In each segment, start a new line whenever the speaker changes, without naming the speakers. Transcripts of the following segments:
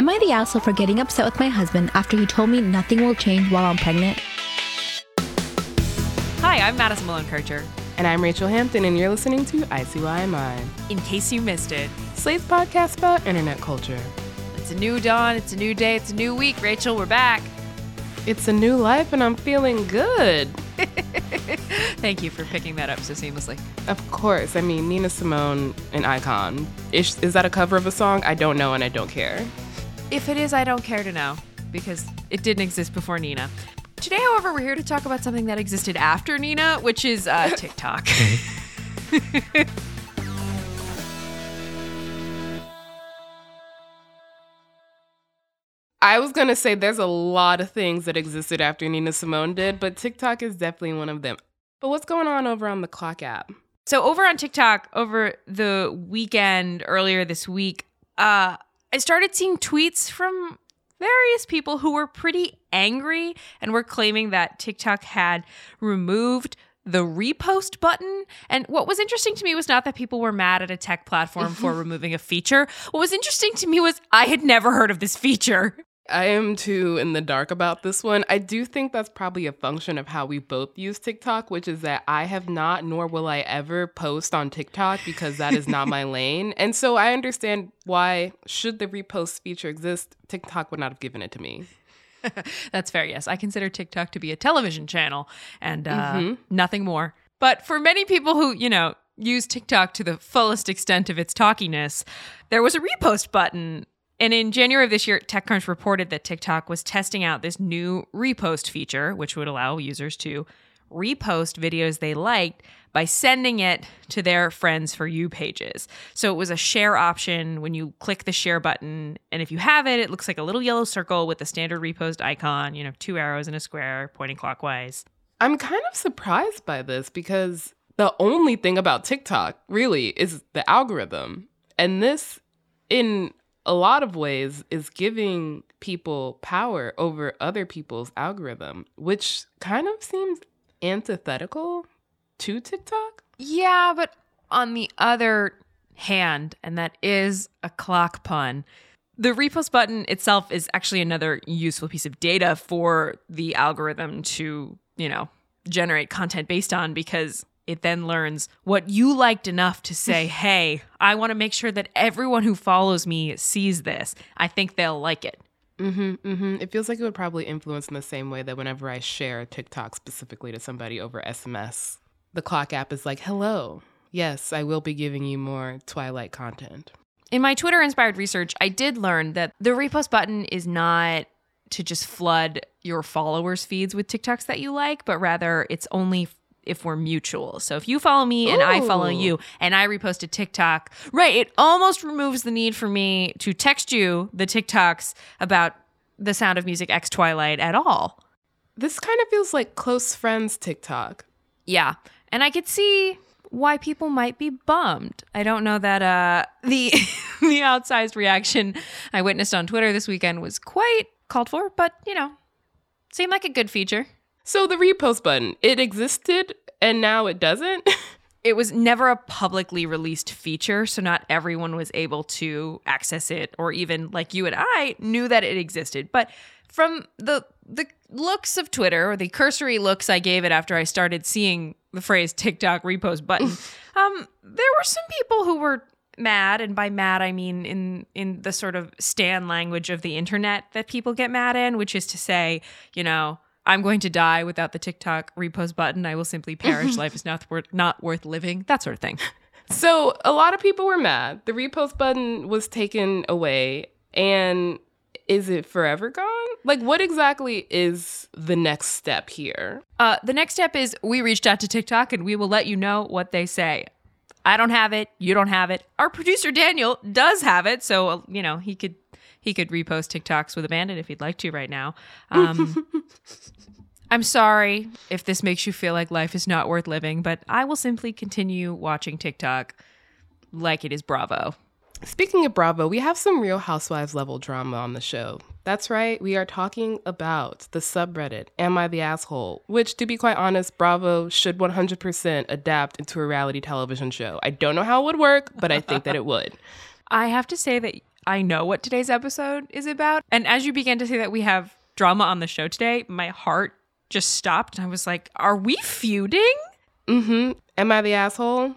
Am I the asshole for getting upset with my husband after he told me nothing will change while I'm pregnant?
Hi, I'm Madison Malone Kircher.
And I'm Rachelle Hampton, and you're listening to ICYMI.
In case you missed it,
Slate's podcast about internet culture.
It's a new dawn, it's a new day, it's a new week. Rachelle, we're back.
It's a new life, and I'm feeling good.
Thank you for picking that up so seamlessly.
Of course. I mean, Nina Simone, an icon. Is, is that a cover of a song? I don't know, and I don't care.
If it is, I don't care to know because it didn't exist before Nina. Today, however, we're here to talk about something that existed after Nina, which is uh, TikTok.
I was gonna say there's a lot of things that existed after Nina Simone did, but TikTok is definitely one of them. But what's going on over on the Clock app?
So over on TikTok over the weekend earlier this week, uh, I started seeing tweets from various people who were pretty angry and were claiming that TikTok had removed the repost button. And what was interesting to me was not that people were mad at a tech platform for removing a feature. What was interesting to me was I had never heard of this feature.
I am too in the dark about this one. I do think that's probably a function of how we both use TikTok, which is that I have not, nor will I ever post on TikTok because that is not my lane. And so I understand why, should the repost feature exist, TikTok would not have given it to me.
That's fair. Yes, I consider TikTok to be a television channel and uh, mm-hmm. nothing more. But for many people who, you know, use TikTok to the fullest extent of its talkiness, there was a repost button and in January of this year, TechCrunch reported that TikTok was testing out this new repost feature, which would allow users to repost videos they liked by sending it to their friends for you pages. So it was a share option when you click the share button. And if you have it, it looks like a little yellow circle with the standard repost icon, you know, two arrows in a square pointing clockwise.
I'm kind of surprised by this because the only thing about TikTok really is the algorithm. And this, in a lot of ways is giving people power over other people's algorithm, which kind of seems antithetical to TikTok.
Yeah, but on the other hand, and that is a clock pun, the repost button itself is actually another useful piece of data for the algorithm to, you know, generate content based on because it then learns what you liked enough to say, hey, I want to make sure that everyone who follows me sees this. I think they'll like it.
Mm-hmm, mm-hmm. It feels like it would probably influence in the same way that whenever I share a TikTok specifically to somebody over SMS, the clock app is like, hello, yes, I will be giving you more Twilight content.
In my Twitter inspired research, I did learn that the repost button is not to just flood your followers' feeds with TikToks that you like, but rather it's only if we're mutual. So if you follow me and Ooh. I follow you and I repost a TikTok, right, it almost removes the need for me to text you the TikToks about the sound of music X Twilight at all.
This kind of feels like close friends TikTok.
Yeah. And I could see why people might be bummed. I don't know that uh, the the outsized reaction I witnessed on Twitter this weekend was quite called for, but you know, seemed like a good feature.
So the repost button, it existed and now it doesn't?
it was never a publicly released feature, so not everyone was able to access it or even like you and I knew that it existed. But from the the looks of Twitter or the cursory looks I gave it after I started seeing the phrase TikTok repost button, um, there were some people who were mad and by mad i mean in in the sort of stan language of the internet that people get mad in which is to say you know I'm going to die without the TikTok repost button. I will simply perish. Life is not worth not worth living. That sort of thing.
So a lot of people were mad. The repost button was taken away, and is it forever gone? Like, what exactly is the next step here?
Uh, the next step is we reached out to TikTok, and we will let you know what they say. I don't have it. You don't have it. Our producer Daniel does have it, so you know he could he could repost TikToks with Abandon if he'd like to right now. Um, I'm sorry if this makes you feel like life is not worth living, but I will simply continue watching TikTok like it is Bravo.
Speaking of Bravo, we have some real housewives level drama on the show. That's right, we are talking about the subreddit, Am I the Asshole? Which, to be quite honest, Bravo should 100% adapt into a reality television show. I don't know how it would work, but I think that it would.
I have to say that I know what today's episode is about. And as you began to say that we have drama on the show today, my heart just stopped and I was like, are we feuding?
Mm-hmm. Am I the asshole?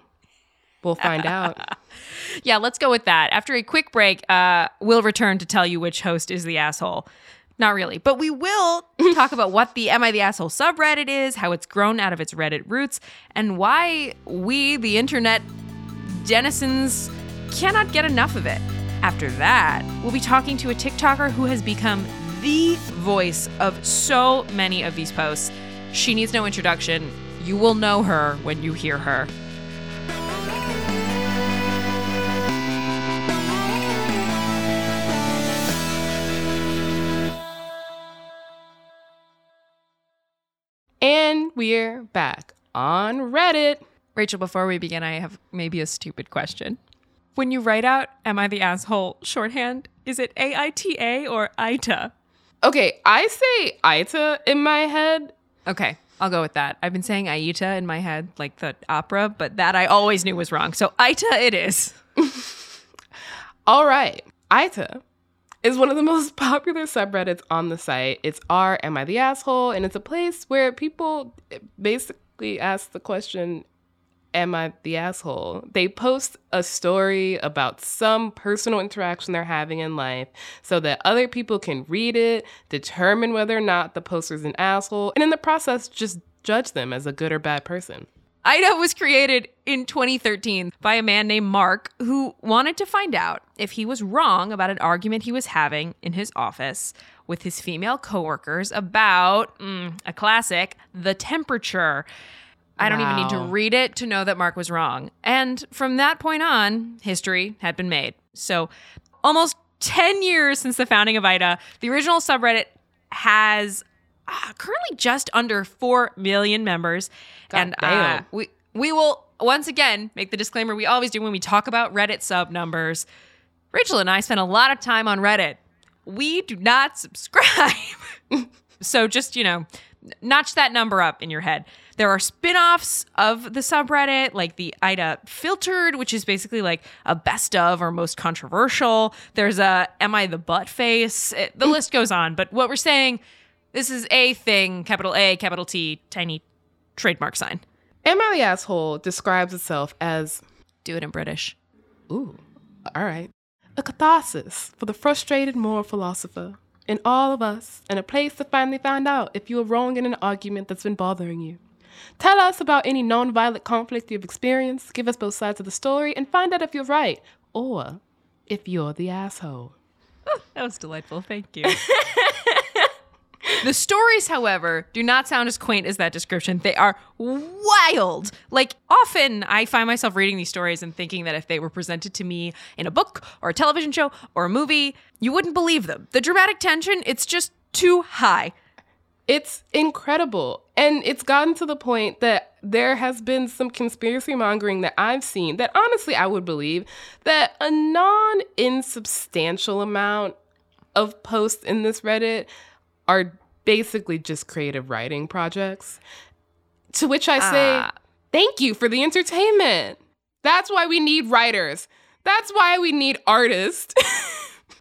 We'll find out.
yeah, let's go with that. After a quick break, uh, we'll return to tell you which host is the asshole. Not really, but we will talk about what the Am I the Asshole subreddit is, how it's grown out of its Reddit roots, and why we, the internet denizens, cannot get enough of it. After that, we'll be talking to a TikToker who has become the voice of so many of these posts. She needs no introduction. You will know her when you hear her.
And we're back on Reddit.
Rachelle, before we begin, I have maybe a stupid question. When you write out Am I the Asshole shorthand, is it A I T A or ITA?
Okay, I say Ita in my head.
Okay, I'll go with that. I've been saying Aita in my head, like the opera, but that I always knew was wrong. So Ita it is.
All right. Ita is one of the most popular subreddits on the site. It's r am I the asshole? And it's a place where people basically ask the question, Am I the asshole? They post a story about some personal interaction they're having in life so that other people can read it, determine whether or not the poster's an asshole, and in the process, just judge them as a good or bad person.
IDA was created in 2013 by a man named Mark who wanted to find out if he was wrong about an argument he was having in his office with his female coworkers about mm, a classic, the temperature. I don't even need to read it to know that Mark was wrong. And from that point on, history had been made. So, almost 10 years since the founding of IDA, the original subreddit has uh, currently just under 4 million members.
God
and uh, we, we will once again make the disclaimer we always do when we talk about Reddit sub numbers. Rachelle and I spend a lot of time on Reddit. We do not subscribe. so just, you know, notch that number up in your head. There are spin-offs of the subreddit, like the Ida Filtered, which is basically like a best of or most controversial. There's a Am I the Butt Face? It- the list goes on. But what we're saying, this is a thing, capital A, capital T, tiny trademark sign.
Am I the asshole describes itself as,
Do it in British.
ooh, all right, a catharsis for the frustrated moral philosopher in all of us, and a place to finally find out if you are wrong in an argument that's been bothering you. Tell us about any non-violent conflict you've experienced, give us both sides of the story, and find out if you're right or if you're the asshole.
That was delightful. Thank you. the stories, however, do not sound as quaint as that description. They are wild. Like, often I find myself reading these stories and thinking that if they were presented to me in a book or a television show or a movie, you wouldn't believe them. The dramatic tension, it's just too high.
It's incredible. And it's gotten to the point that there has been some conspiracy mongering that I've seen that honestly I would believe that a non insubstantial amount of posts in this Reddit are basically just creative writing projects. To which I say,
Ah.
thank you for the entertainment. That's why we need writers. That's why we need artists.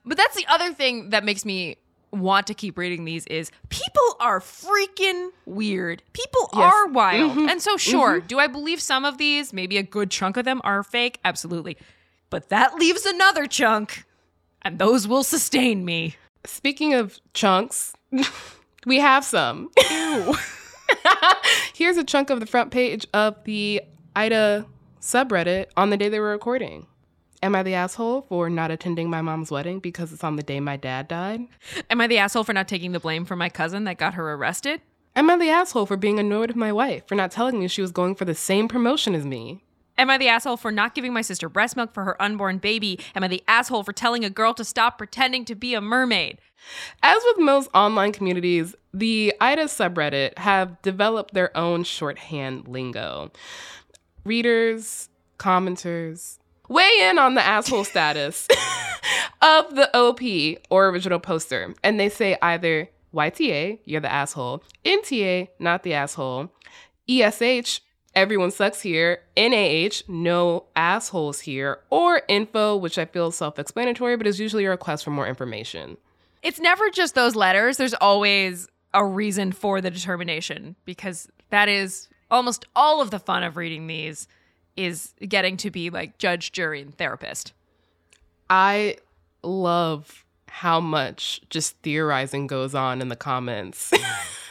But that's the other thing that makes me want to keep reading these is people are freaking weird. People
Yes.
are wild.
Mhm.
And so sure, do I believe some of these, maybe a good chunk of them are fake? Absolutely. But that leaves another chunk, and those will sustain me.
Speaking of chunks, we have some. Here's a chunk of the front page of the Ida subreddit on the day they were recording. Am I the asshole for not attending my mom's wedding because it's on the day my dad died?
Am I the asshole for not taking the blame for my cousin that got her arrested?
Am I the asshole for being annoyed with my wife for not telling me she was going for the same promotion as me?
Am I the asshole for not giving my sister breast milk for her unborn baby? Am I the asshole for telling a girl to stop pretending to be a mermaid?
As with most online communities, the IDA subreddit have developed their own shorthand lingo. Readers, commenters, weigh in on the asshole status of the OP or original poster. And they say either YTA, you're the asshole, NTA, not the asshole, ESH, everyone sucks here, NAH, no assholes here, or info, which I feel self explanatory, but is usually a request for more information.
It's never just those letters, there's always a reason for the determination because that is almost all of the fun of reading these is getting to be like judge, jury, and therapist.
I love how much just theorizing goes on in the comments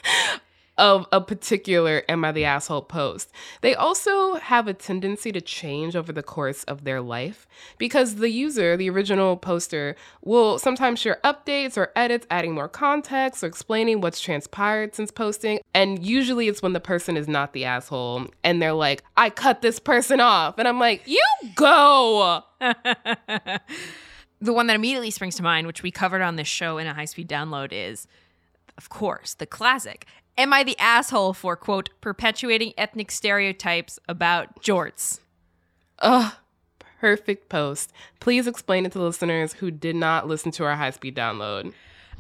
of a particular Am I the Asshole post. They also have a tendency to change over the course of their life because the user, the original poster, will sometimes share updates or edits, adding more context or explaining what's transpired since posting. And usually it's when the person is not the asshole and they're like, I cut this person off. And I'm like, you go.
the one that immediately springs to mind, which we covered on this show in a high speed download, is, of course, the classic Am I the asshole for, quote, perpetuating ethnic stereotypes about jorts?
Ugh, perfect post. Please explain it to listeners who did not listen to our high speed download.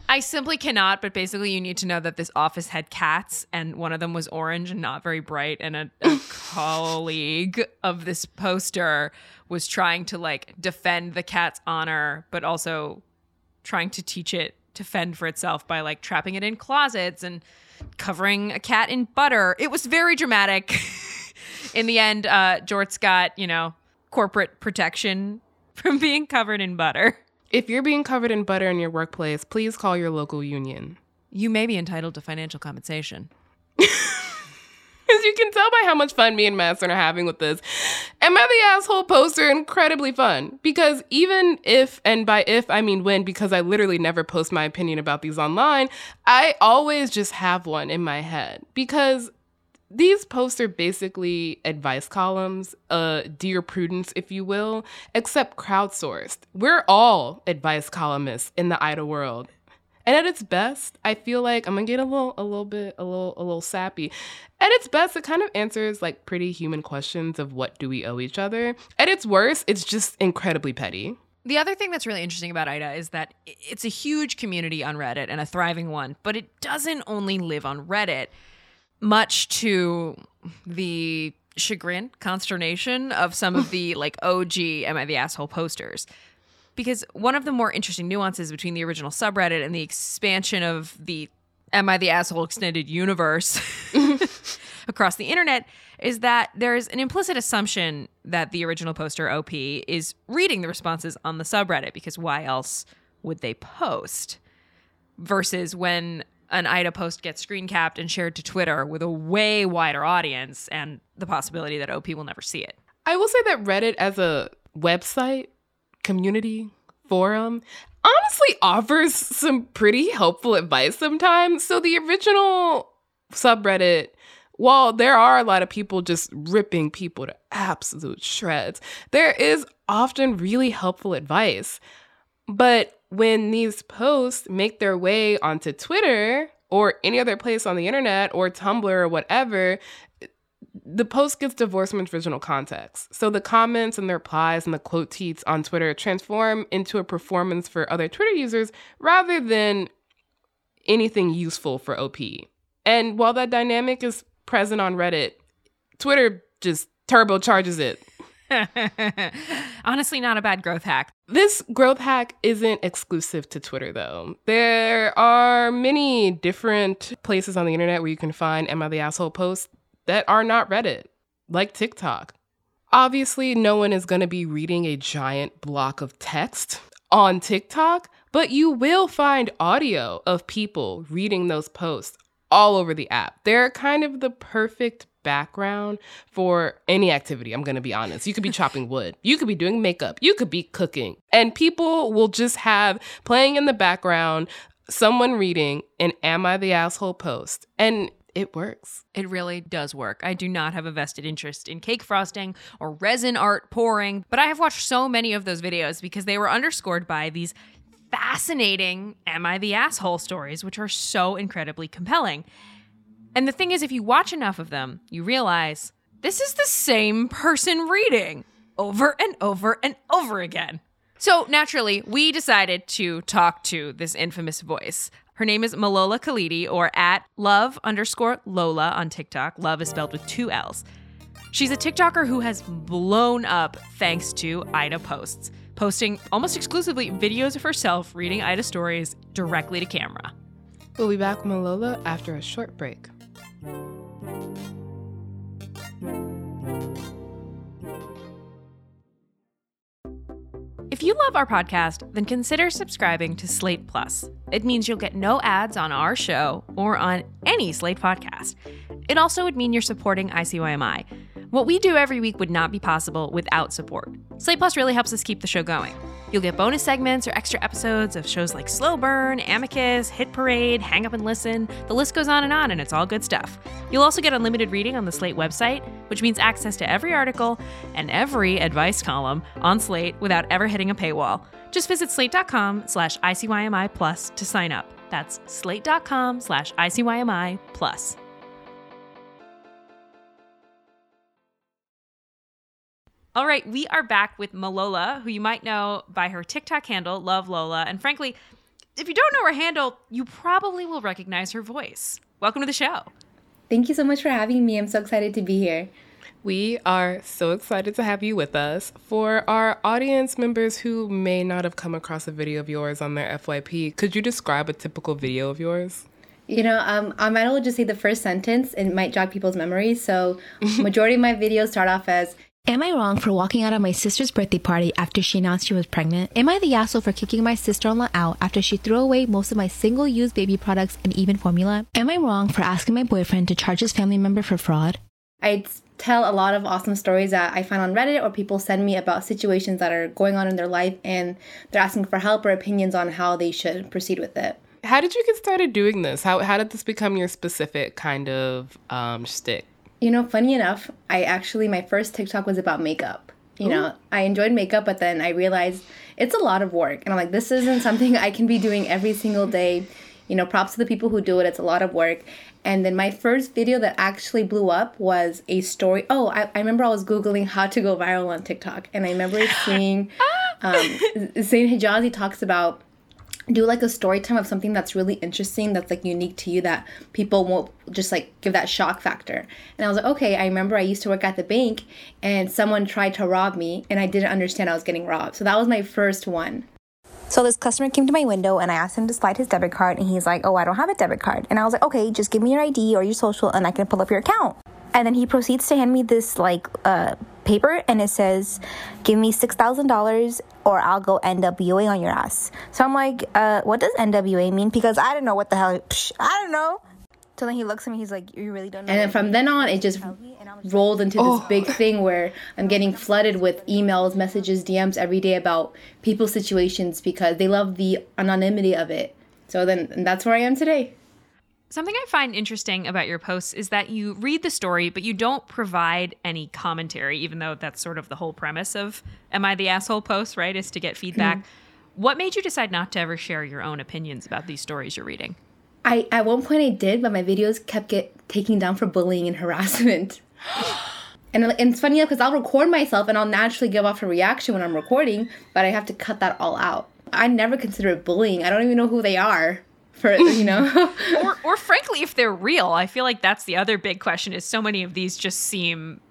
I simply cannot, but basically, you need to know that this office had cats, and one of them was orange and not very bright. And a, a colleague of this poster was trying to like defend the cat's honor, but also trying to teach it to fend for itself by like trapping it in closets and covering a cat in butter. It was very dramatic. in the end, uh, Jorts got, you know, corporate protection from being covered in butter.
If you're being covered in butter in your workplace, please call your local union.
You may be entitled to financial compensation.
As you can tell by how much fun me and Madison are having with this, Am I the Asshole poster incredibly fun. Because even if, and by if I mean when, because I literally never post my opinion about these online, I always just have one in my head. Because these posts are basically advice columns, uh, Dear Prudence, if you will, except crowdsourced. We're all advice columnists in the idol world. And at its best, I feel like I'm gonna get a little, a little bit, a little, a little sappy. At its best, it kind of answers like pretty human questions of what do we owe each other. At its worst, it's just incredibly petty.
The other thing that's really interesting about Ida is that it's a huge community on Reddit and a thriving one, but it doesn't only live on Reddit, much to the chagrin, consternation of some of the like OG Am I the Asshole posters because one of the more interesting nuances between the original subreddit and the expansion of the Am I the Asshole Extended Universe across the internet is that there's an implicit assumption that the original poster OP is reading the responses on the subreddit because why else would they post? Versus when an Ida post gets screen capped and shared to Twitter with a way wider audience and the possibility that OP will never see it.
I will say that Reddit as a website community forum honestly offers some pretty helpful advice sometimes. So the original subreddit while there are a lot of people just ripping people to absolute shreds, there is often really helpful advice. But when these posts make their way onto Twitter or any other place on the internet or Tumblr or whatever, the post gets divorced from its original context. So the comments and the replies and the quote tweets on Twitter transform into a performance for other Twitter users rather than anything useful for OP. And while that dynamic is present on Reddit, Twitter just turbocharges it.
Honestly, not a bad growth hack.
This growth hack isn't exclusive to Twitter, though. There are many different places on the internet where you can find Am I the Asshole posts that are not Reddit, like TikTok. Obviously, no one is going to be reading a giant block of text on TikTok, but you will find audio of people reading those posts all over the app. They're kind of the perfect background for any activity, I'm going to be honest. You could be chopping wood, you could be doing makeup, you could be cooking, and people will just have playing in the background someone reading an Am I the Asshole post. And it works.
It really does work. I do not have a vested interest in cake frosting or resin art pouring, but I have watched so many of those videos because they were underscored by these fascinating Am I the Asshole stories, which are so incredibly compelling. And the thing is, if you watch enough of them, you realize this is the same person reading over and over and over again. So naturally, we decided to talk to this infamous voice. Her name is Malola Khalidi, or at love underscore Lola on TikTok. Love is spelled with two L's. She's a TikToker who has blown up thanks to Ida posts, posting almost exclusively videos of herself reading Ida stories directly to camera.
We'll be back with Malola after a short break.
If you love our podcast, then consider subscribing to Slate Plus. It means you'll get no ads on our show or on any Slate podcast. It also would mean you're supporting ICYMI. What we do every week would not be possible without support. Slate Plus really helps us keep the show going. You'll get bonus segments or extra episodes of shows like Slow Burn, Amicus, Hit Parade, Hang Up and Listen. The list goes on and on, and it's all good stuff. You'll also get unlimited reading on the Slate website, which means access to every article and every advice column on Slate without ever hitting a paywall. Just visit slate.com slash ICYMI plus to sign up. That's slate.com slash ICYMI plus. All right, we are back with Malola, who you might know by her TikTok handle, Love Lola. And frankly, if you don't know her handle, you probably will recognize her voice. Welcome to the show.
Thank you so much for having me. I'm so excited to be here.
We are so excited to have you with us. For our audience members who may not have come across a video of yours on their FYP, could you describe a typical video of yours?
You know, um, I might as well just say the first sentence. It might jog people's memories. So, majority of my videos start off as
Am I wrong for walking out of my sister's birthday party after she announced she was pregnant? Am I the asshole for kicking my sister in law out after she threw away most of my single use baby products and even formula? Am I wrong for asking my boyfriend to charge his family member for fraud?
I tell a lot of awesome stories that I find on Reddit or people send me about situations that are going on in their life and they're asking for help or opinions on how they should proceed with it.
How did you get started doing this? How, how did this become your specific kind of um, stick?
You know, funny enough, I actually, my first TikTok was about makeup. You Ooh. know, I enjoyed makeup, but then I realized it's a lot of work. And I'm like, this isn't something I can be doing every single day. You know, props to the people who do it. It's a lot of work. And then my first video that actually blew up was a story. Oh, I, I remember I was Googling how to go viral on TikTok. And I remember seeing um, Zain Hijazi talks about do like a story time of something that's really interesting that's like unique to you that people won't just like give that shock factor and i was like okay i remember i used to work at the bank and someone tried to rob me and i didn't understand i was getting robbed so that was my first one
so this customer came to my window and I asked him to slide his debit card and he's like, "Oh, I don't have a debit card." And I was like, "Okay, just give me your ID or your social and I can pull up your account." And then he proceeds to hand me this like uh, paper and it says, "Give me six thousand dollars or I'll go NWA on your ass." So I'm like, uh, "What does NWA mean?" Because I don't know what the hell. Psh, I don't know. So then he looks at me. He's like, "You really don't know."
And then from then on, it just rolled into oh. this big thing where I'm getting flooded with emails, messages, DMs every day about people's situations because they love the anonymity of it. So then that's where I am today.
Something I find interesting about your posts is that you read the story, but you don't provide any commentary, even though that's sort of the whole premise of Am I the Asshole post, right? Is to get feedback. Mm. What made you decide not to ever share your own opinions about these stories you're reading?
I at one point I did, but my videos kept get taken down for bullying and harassment. and, and it's funny because I'll record myself and I'll naturally give off a reaction when I'm recording, but I have to cut that all out. I never consider it bullying. I don't even know who they are for you know?
Or or frankly if they're real i feel like that's the other big question is so many of these just seem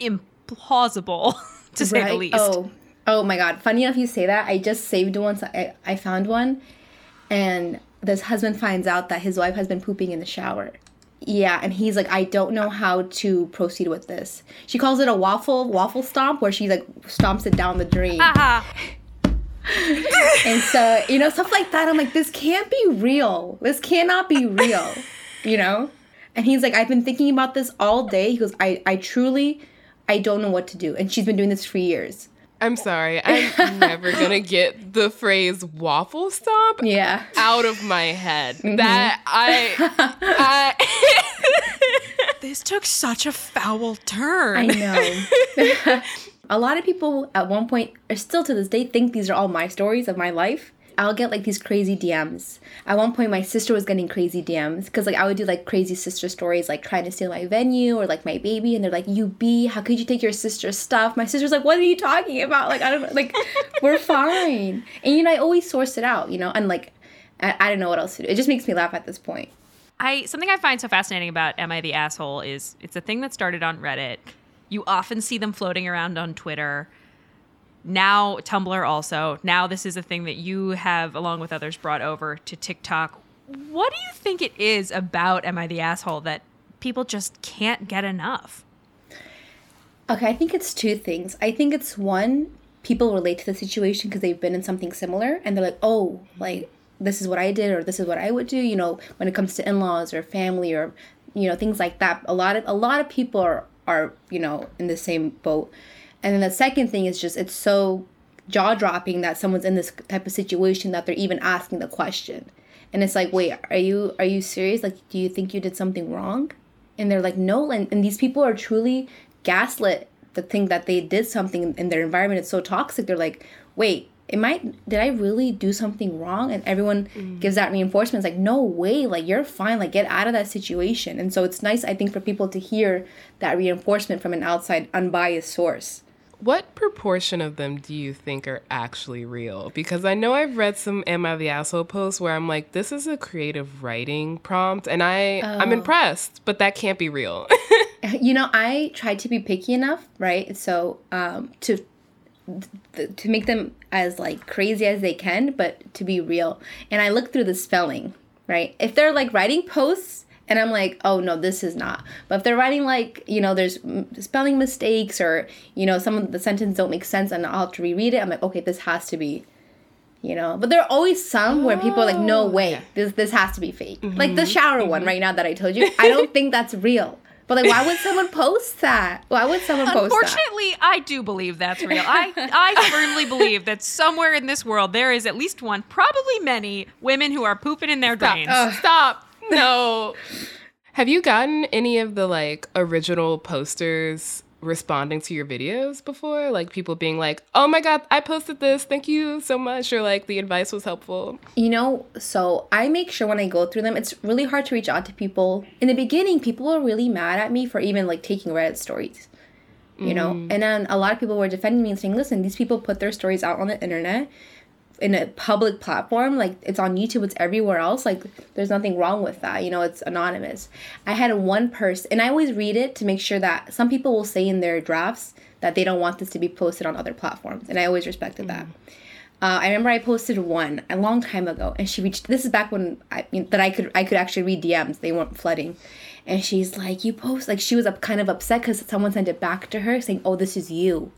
implausible to say right? the least.
Oh. Oh my god. Funny enough you say that. I just saved one so I, I found one and this husband finds out that his wife has been pooping in the shower. Yeah and he's like i don't know how to proceed with this. She calls it a waffle waffle stomp where she like stomps it down the drain uh-huh. And so, you know, stuff like that. I'm like, this can't be real. This cannot be real, you know? And he's like, I've been thinking about this all day. He goes, I, I truly, I don't know what to do. And she's been doing this for years.
I'm sorry. I'm never going to get the phrase waffle stomp
yeah.
out of my head. Mm-hmm. That I, I
this took such a foul turn.
I know. a lot of people at one point, or still to this day, think these are all my stories of my life. I'll get like these crazy DMs. At one point, my sister was getting crazy DMs because like I would do like crazy sister stories, like trying to steal my venue or like my baby, and they're like, "You be, how could you take your sister's stuff?" My sister's like, "What are you talking about? Like I don't like, we're fine." And you know, I always source it out, you know, and like I, I don't know what else to do. It just makes me laugh at this point.
I something I find so fascinating about "Am I the Asshole?" is it's a thing that started on Reddit You often see them floating around on Twitter. Now, Tumblr also. Now, this is a thing that you have, along with others, brought over to TikTok. What do you think it is about Am I the Asshole that people just can't get enough?
Okay, I think it's two things. I think it's one, people relate to the situation because they've been in something similar and they're like, oh, like this is what I did or this is what I would do, you know, when it comes to in-laws or family or you know, things like that. A lot of a lot of people are are, you know, in the same boat. And then the second thing is just it's so jaw dropping that someone's in this type of situation that they're even asking the question. And it's like, wait, are you are you serious? Like, do you think you did something wrong? And they're like, no. And, and these people are truly gaslit to think that they did something in their environment. It's so toxic. They're like, wait, am I did I really do something wrong? And everyone mm. gives that reinforcement. It's like, no way, like you're fine, like get out of that situation. And so it's nice, I think, for people to hear that reinforcement from an outside unbiased source.
What proportion of them do you think are actually real? Because I know I've read some Am I the Asshole posts where I'm like, this is a creative writing prompt and I oh. I'm impressed, but that can't be real.
you know, I tried to be picky enough, right? So um, to to make them as like crazy as they can, but to be real. And I look through the spelling, right? If they're like writing posts and I'm like, oh no, this is not. But if they're writing like, you know, there's spelling mistakes or, you know, some of the sentences don't make sense and I'll have to reread it, I'm like, okay, this has to be, you know. But there are always some where people are like, no oh, way, this this has to be fake. Mm-hmm. Like the shower mm-hmm. one right now that I told you, I don't think that's real. But like, why would someone post that? Why would someone post
Unfortunately,
that?
Unfortunately, I do believe that's real. I I firmly believe that somewhere in this world there is at least one, probably many, women who are pooping in their
stop.
drains.
Uh, stop. No. Have you gotten any of the like original posters responding to your videos before? Like people being like, "Oh my god, I posted this. Thank you so much," or like the advice was helpful.
You know, so I make sure when I go through them, it's really hard to reach out to people. In the beginning, people were really mad at me for even like taking Reddit stories. You know, mm. and then a lot of people were defending me and saying, "Listen, these people put their stories out on the internet." In a public platform like it's on youtube it's everywhere else like there's nothing wrong with that you know it's anonymous i had one person and i always read it to make sure that some people will say in their drafts that they don't want this to be posted on other platforms and i always respected mm-hmm. that uh, I remember I posted one a long time ago, and she reached. This is back when I that I could I could actually read DMs. They weren't flooding, and she's like, "You post like she was up kind of upset because someone sent it back to her saying, "Oh, this is you,"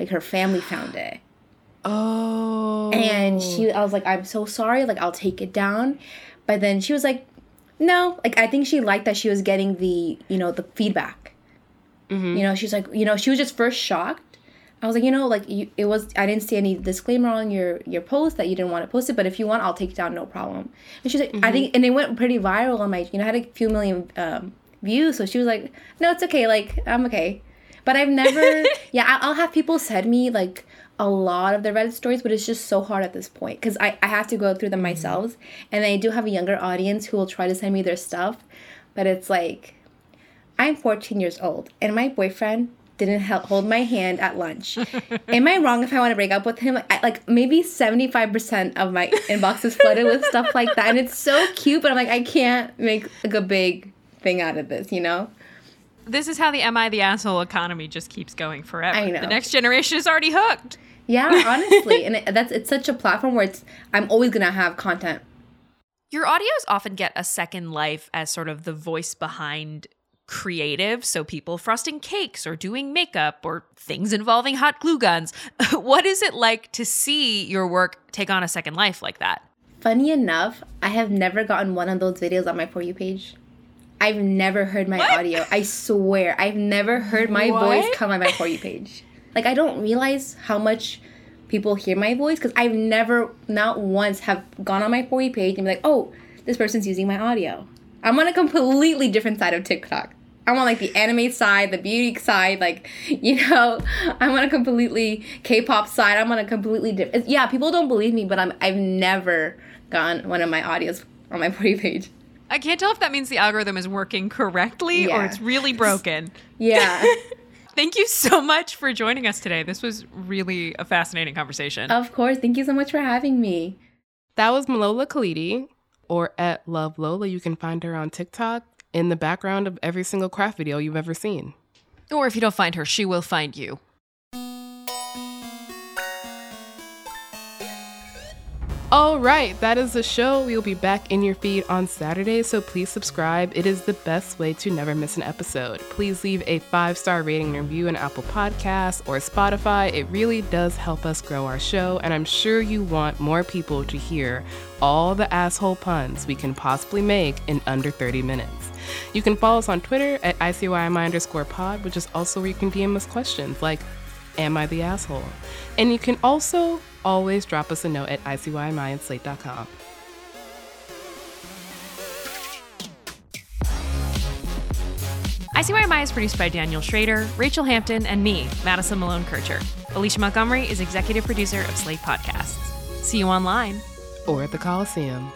like her family found it.
Oh.
And she, I was like, I'm so sorry. Like, I'll take it down. But then she was like, no. Like, I think she liked that she was getting the, you know, the feedback. Mm-hmm. You know, she's like, you know, she was just first shocked. I was like, you know, like you, it was. I didn't see any disclaimer on your your post that you didn't want to post it, but if you want, I'll take it down, no problem. And she's like, mm-hmm. I think, and it went pretty viral on my, you know, I had a few million um, views. So she was like, no, it's okay. Like I'm okay. But I've never, yeah, I'll have people send me like a lot of the Reddit stories, but it's just so hard at this point because I, I have to go through them mm-hmm. myself. And I do have a younger audience who will try to send me their stuff, but it's like, I'm 14 years old and my boyfriend didn't help hold my hand at lunch. Am I wrong if I want to break up with him? I, like maybe 75% of my inbox is flooded with stuff like that. And it's so cute, but I'm like, I can't make like a big thing out of this, you know?
This is how the Am I the Asshole economy just keeps going forever.
I know.
The next generation is already hooked.
Yeah, honestly, and it, that's it's such a platform where it's I'm always gonna have content.
Your audios often get a second life as sort of the voice behind creative, so people frosting cakes or doing makeup or things involving hot glue guns. what is it like to see your work take on a second life like that?
Funny enough, I have never gotten one of those videos on my For You page. I've never heard my what? audio. I swear, I've never heard my what? voice come on my For You page. Like I don't realize how much people hear my voice because I've never, not once, have gone on my For You page and be like, oh, this person's using my audio. I'm on a completely different side of TikTok. I'm on like the anime side, the beauty side, like you know, I'm on a completely K-pop side. I'm on a completely different. Yeah, people don't believe me, but I'm I've never gotten one of my audios on my For You page.
I can't tell if that means the algorithm is working correctly yeah. or it's really broken.
Yeah.
Thank you so much for joining us today. This was really a fascinating conversation.
Of course. Thank you so much for having me.
That was Malola Khalidi, or at Love Lola. You can find her on TikTok in the background of every single craft video you've ever seen.
Or if you don't find her, she will find you.
All right, that is the show. We will be back in your feed on Saturday, so please subscribe. It is the best way to never miss an episode. Please leave a five star rating and review in Apple Podcasts or Spotify. It really does help us grow our show, and I'm sure you want more people to hear all the asshole puns we can possibly make in under 30 minutes. You can follow us on Twitter at ICYMI underscore pod, which is also where you can DM us questions like, Am I the asshole? And you can also always drop us a note at ICYMI at slate.com.
ICYMI is produced by Daniel Schroeder, Rachelle Hampton, and me, Madison Malone Kircher. Alicia Montgomery is executive producer of Slate Podcasts. See you online.
Or at the Coliseum.